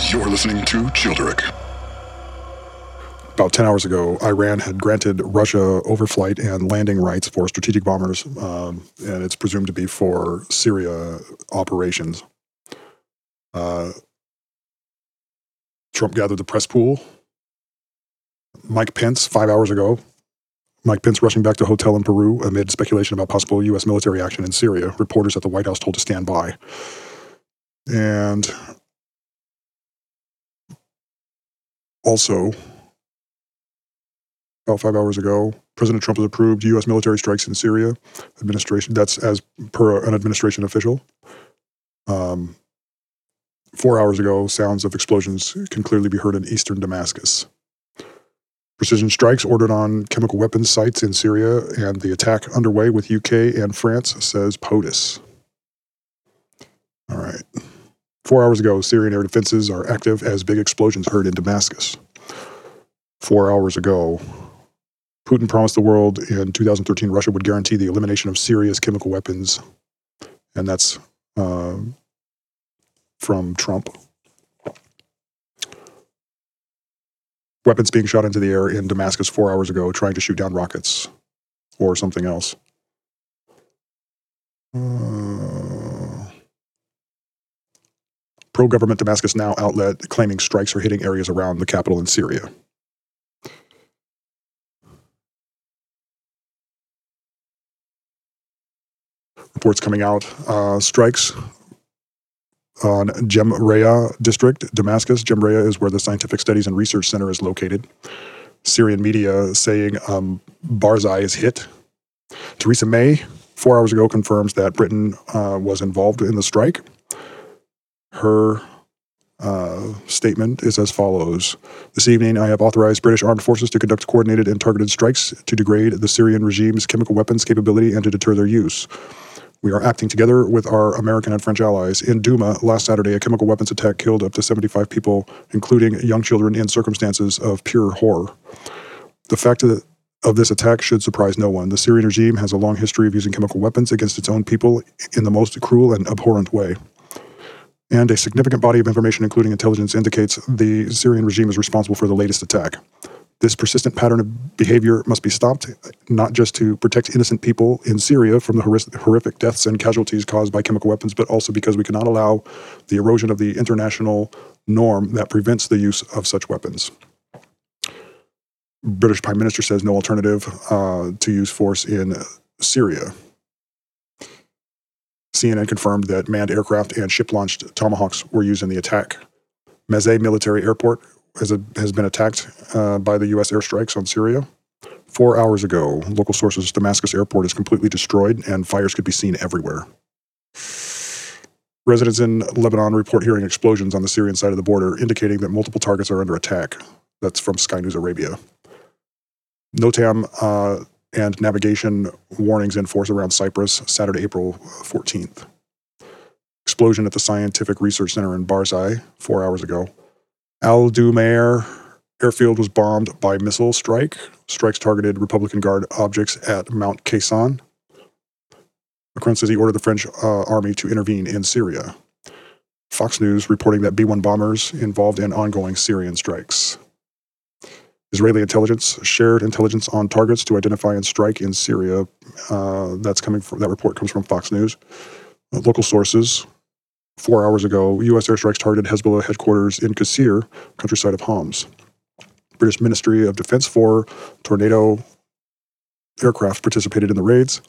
You're listening to Childeric. About 10 hours ago, Iran had granted Russia overflight and landing rights for strategic bombers, um, and it's presumed to be for Syria operations. Uh, Trump gathered the press pool. Mike Pence, five hours ago, Mike Pence rushing back to hotel in Peru amid speculation about possible U.S. military action in Syria. Reporters at the White House told to stand by. And also, about five hours ago, President Trump has approved U.S. military strikes in Syria. Administration that's as per an administration official. Um, four hours ago, sounds of explosions can clearly be heard in eastern Damascus. Precision strikes ordered on chemical weapons sites in Syria, and the attack underway with UK and France, says POTUS. All right. Four hours ago, Syrian air defenses are active as big explosions heard in Damascus. Four hours ago, Putin promised the world in 2013 Russia would guarantee the elimination of Syria's chemical weapons, and that's uh, from Trump. Weapons being shot into the air in Damascus four hours ago, trying to shoot down rockets or something else. Uh, Pro government Damascus Now outlet claiming strikes are hitting areas around the capital in Syria. Reports coming out uh, strikes on Jamraya district, Damascus. Jamraya is where the Scientific Studies and Research Center is located. Syrian media saying um, Barzai is hit. Theresa May, four hours ago, confirms that Britain uh, was involved in the strike. Her uh, statement is as follows This evening, I have authorized British armed forces to conduct coordinated and targeted strikes to degrade the Syrian regime's chemical weapons capability and to deter their use. We are acting together with our American and French allies. In Douma, last Saturday, a chemical weapons attack killed up to 75 people, including young children, in circumstances of pure horror. The fact of, of this attack should surprise no one. The Syrian regime has a long history of using chemical weapons against its own people in the most cruel and abhorrent way. And a significant body of information, including intelligence, indicates the Syrian regime is responsible for the latest attack. This persistent pattern of behavior must be stopped, not just to protect innocent people in Syria from the horrific deaths and casualties caused by chemical weapons, but also because we cannot allow the erosion of the international norm that prevents the use of such weapons. British Prime Minister says no alternative uh, to use force in Syria. CNN confirmed that manned aircraft and ship launched Tomahawks were used in the attack. Mazeh military airport has, a, has been attacked uh, by the U.S. airstrikes on Syria. Four hours ago, local sources, Damascus airport is completely destroyed and fires could be seen everywhere. Residents in Lebanon report hearing explosions on the Syrian side of the border, indicating that multiple targets are under attack. That's from Sky News Arabia. NOTAM uh, and navigation warnings in force around Cyprus, Saturday, April 14th. Explosion at the Scientific Research Center in Barzai, four hours ago. Al Dumair airfield was bombed by missile strike. Strikes targeted Republican Guard objects at Mount Kaysan. Macron says he ordered the French uh, army to intervene in Syria. Fox News reporting that B 1 bombers involved in ongoing Syrian strikes. Israeli intelligence shared intelligence on targets to identify and strike in Syria. Uh, that's coming from that report comes from Fox News. Uh, local sources four hours ago, U.S. airstrikes targeted Hezbollah headquarters in Qusayr, countryside of Homs. British Ministry of Defense four Tornado aircraft participated in the raids.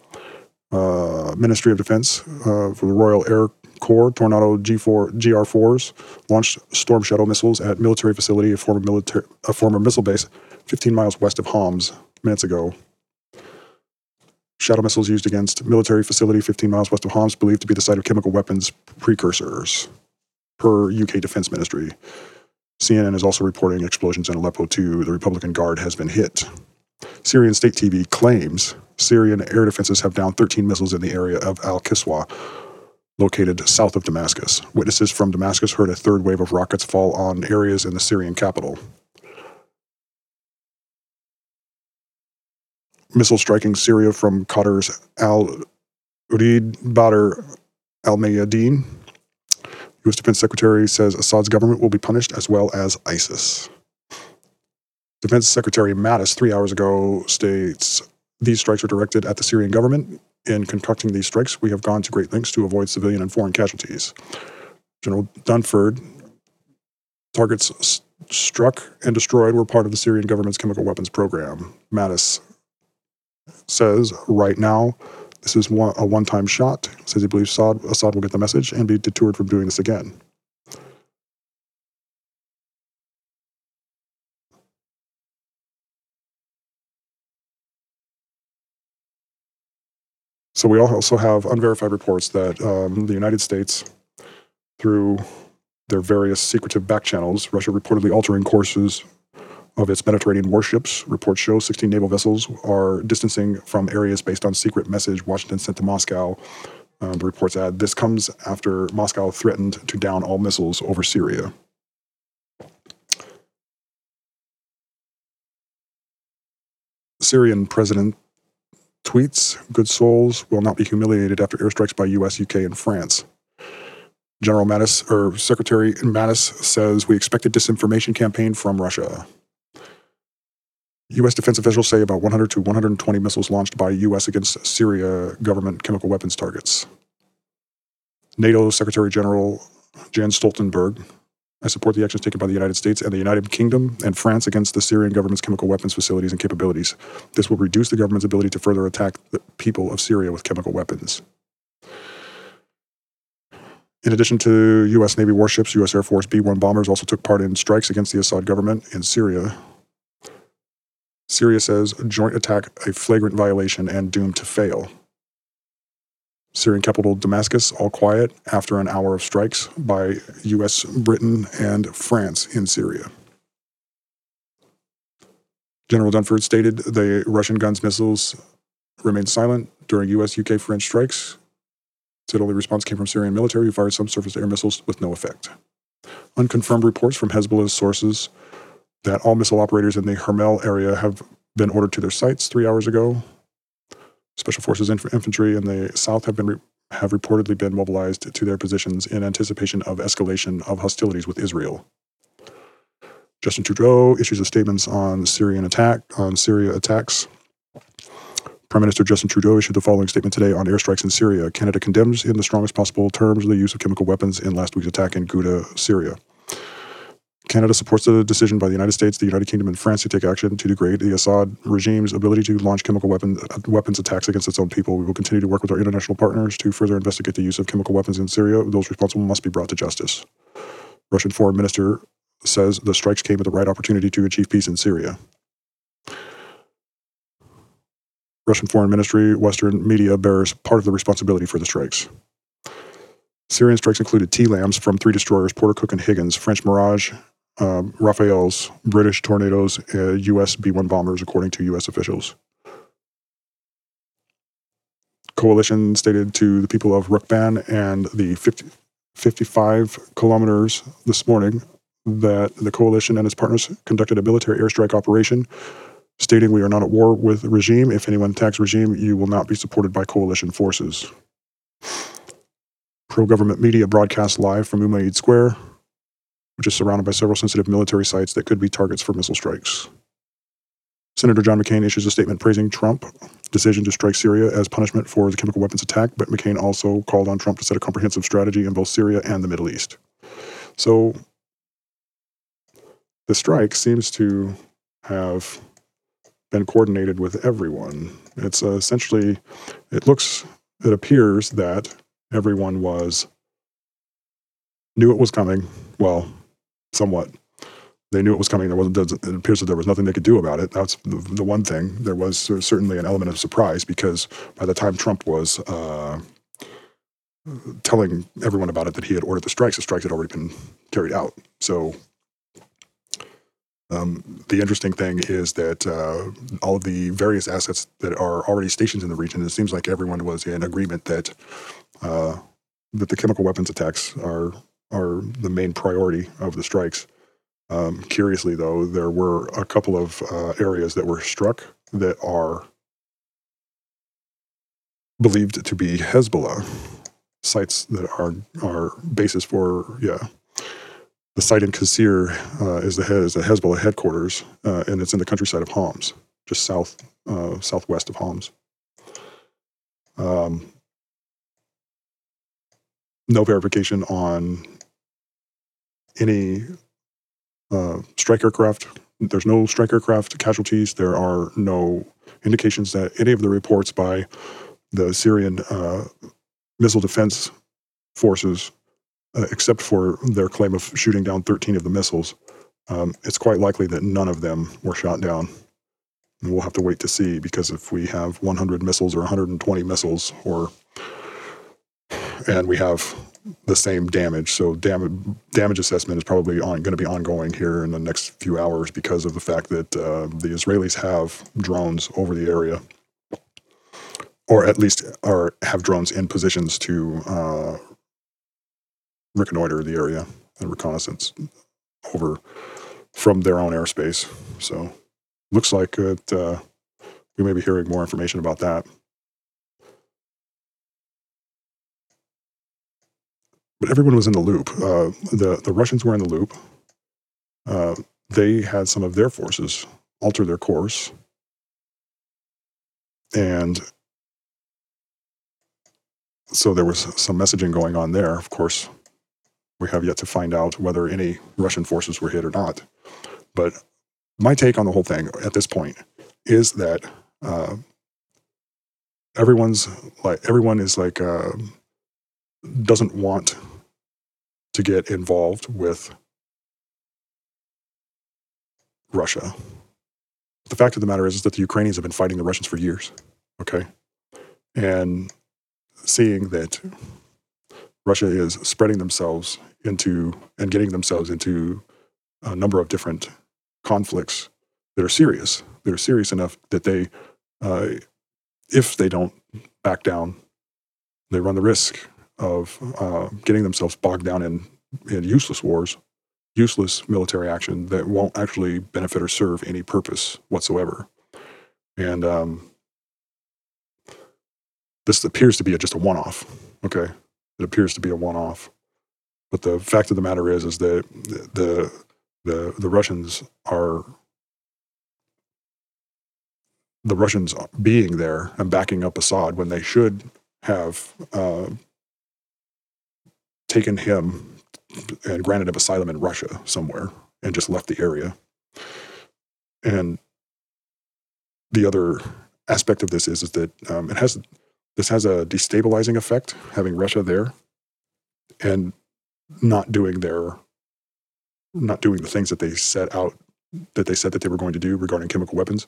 Uh, Ministry of Defense uh, for the Royal Air Corps Tornado G4 GR4s launched Storm Shadow missiles at military facility, a former military, a former missile base, 15 miles west of Homs, minutes ago. Shadow missiles used against military facility 15 miles west of Homs, believed to be the site of chemical weapons precursors, per UK Defense Ministry. CNN is also reporting explosions in Aleppo too. The Republican Guard has been hit. Syrian state TV claims Syrian air defenses have downed 13 missiles in the area of Al Kiswa, located south of Damascus. Witnesses from Damascus heard a third wave of rockets fall on areas in the Syrian capital. missile striking Syria from Qatar's Al Udeid Badr al Mayadeen. U.S. Defense Secretary says Assad's government will be punished as well as ISIS. Defense Secretary Mattis, three hours ago, states these strikes are directed at the Syrian government. In conducting these strikes, we have gone to great lengths to avoid civilian and foreign casualties. General Dunford targets struck and destroyed were part of the Syrian government's chemical weapons program. Mattis says right now this is one, a one-time shot. Says he believes Assad, Assad will get the message and be deterred from doing this again. So we also have unverified reports that um, the United States, through their various secretive back channels, Russia reportedly altering courses of its Mediterranean warships. Reports show 16 naval vessels are distancing from areas based on secret message Washington sent to Moscow. Um, the reports add this comes after Moscow threatened to down all missiles over Syria. Syrian President tweets Good souls will not be humiliated after airstrikes by US, UK, and France. General Mattis, or Secretary Mattis says we expect a disinformation campaign from Russia. U.S. defense officials say about 100 to 120 missiles launched by U.S. against Syria government chemical weapons targets. NATO Secretary General Jens Stoltenberg, I support the actions taken by the United States and the United Kingdom and France against the Syrian government's chemical weapons facilities and capabilities. This will reduce the government's ability to further attack the people of Syria with chemical weapons. In addition to U.S. Navy warships, U.S. Air Force B 1 bombers also took part in strikes against the Assad government in Syria. Syria says joint attack a flagrant violation and doomed to fail. Syrian capital Damascus all quiet after an hour of strikes by US, Britain, and France in Syria. General Dunford stated the Russian guns missiles remained silent during US, UK, French strikes. Said only response came from Syrian military who fired some surface air missiles with no effect. Unconfirmed reports from Hezbollah's sources that all missile operators in the Hermel area have been ordered to their sites three hours ago. Special Forces inf- infantry in the south have been re- have reportedly been mobilized to their positions in anticipation of escalation of hostilities with Israel. Justin Trudeau issues a statement on Syrian attack on Syria attacks. Prime Minister Justin Trudeau issued the following statement today on airstrikes in Syria. Canada condemns in the strongest possible terms the use of chemical weapons in last week's attack in Ghouta, Syria. Canada supports the decision by the United States, the United Kingdom, and France to take action to degrade the Assad regime's ability to launch chemical weapon, uh, weapons attacks against its own people. We will continue to work with our international partners to further investigate the use of chemical weapons in Syria. Those responsible must be brought to justice. Russian Foreign Minister says the strikes came at the right opportunity to achieve peace in Syria. Russian Foreign Ministry, Western media bears part of the responsibility for the strikes. Syrian strikes included T-LAMs from three destroyers, Porter Cook and Higgins, French Mirage, um, Rafaels, British Tornadoes, uh, U.S. B-1 bombers, according to U.S. officials. Coalition stated to the people of Rukban and the 50, 55 kilometers this morning that the coalition and its partners conducted a military airstrike operation, stating we are not at war with the regime. If anyone attacks regime, you will not be supported by coalition forces. Pro-government media broadcast live from Umayyad Square, which is surrounded by several sensitive military sites that could be targets for missile strikes. Senator John McCain issues a statement praising Trump decision to strike Syria as punishment for the chemical weapons attack, but McCain also called on Trump to set a comprehensive strategy in both Syria and the Middle East. So the strike seems to have been coordinated with everyone. It's uh, essentially, it looks, it appears that everyone was knew it was coming. Well, somewhat. They knew it was coming. There wasn't. It appears that there was nothing they could do about it. That's the, the one thing. There was certainly an element of surprise because by the time Trump was uh, telling everyone about it that he had ordered the strikes, the strikes had already been carried out. So um, the interesting thing is that uh, all of the various assets that are already stationed in the region, it seems like everyone was in agreement that uh, that the chemical weapons attacks are are the main priority of the strikes. Um, curiously, though, there were a couple of uh, areas that were struck that are believed to be Hezbollah. sites that are are bases for yeah. The site in Qusayr uh, is the is the Hezbollah headquarters, uh, and it's in the countryside of Homs, just south uh, southwest of Homs. Um, no verification on any uh, strike aircraft. There's no strike aircraft casualties. There are no indications that any of the reports by the Syrian uh, missile defense forces, uh, except for their claim of shooting down 13 of the missiles, um, it's quite likely that none of them were shot down. And we'll have to wait to see because if we have 100 missiles or 120 missiles, or and we have the same damage, so damage damage assessment is probably on, going to be ongoing here in the next few hours because of the fact that uh, the Israelis have drones over the area, or at least are have drones in positions to uh, reconnoiter the area and reconnaissance over from their own airspace. So looks like it, uh, we may be hearing more information about that. But everyone was in the loop. Uh, the the Russians were in the loop. Uh, they had some of their forces alter their course, and so there was some messaging going on there. Of course, we have yet to find out whether any Russian forces were hit or not. But my take on the whole thing at this point is that uh, everyone's like everyone is like uh, doesn't want to get involved with Russia. The fact of the matter is, is that the Ukrainians have been fighting the Russians for years. Okay, and seeing that Russia is spreading themselves into and getting themselves into a number of different conflicts that are serious, that are serious enough that they, uh, if they don't back down, they run the risk of uh, getting themselves bogged down in, in useless wars, useless military action that won't actually benefit or serve any purpose whatsoever. And um, this appears to be a, just a one-off. Okay, it appears to be a one-off. But the fact of the matter is, is that the the the Russians are the Russians being there and backing up Assad when they should have uh, taken him and granted him asylum in Russia somewhere and just left the area. And the other aspect of this is, is that um, it has this has a destabilizing effect having Russia there and not doing their not doing the things that they set out that they said that they were going to do regarding chemical weapons.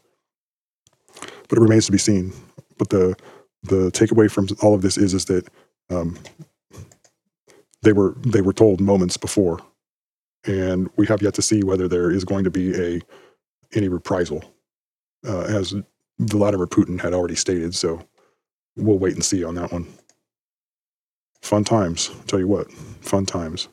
But it remains to be seen. But the the takeaway from all of this is is that um, they were they were told moments before, and we have yet to see whether there is going to be a any reprisal, uh, as Vladimir Putin had already stated. So we'll wait and see on that one. Fun times, I'll tell you what, fun times.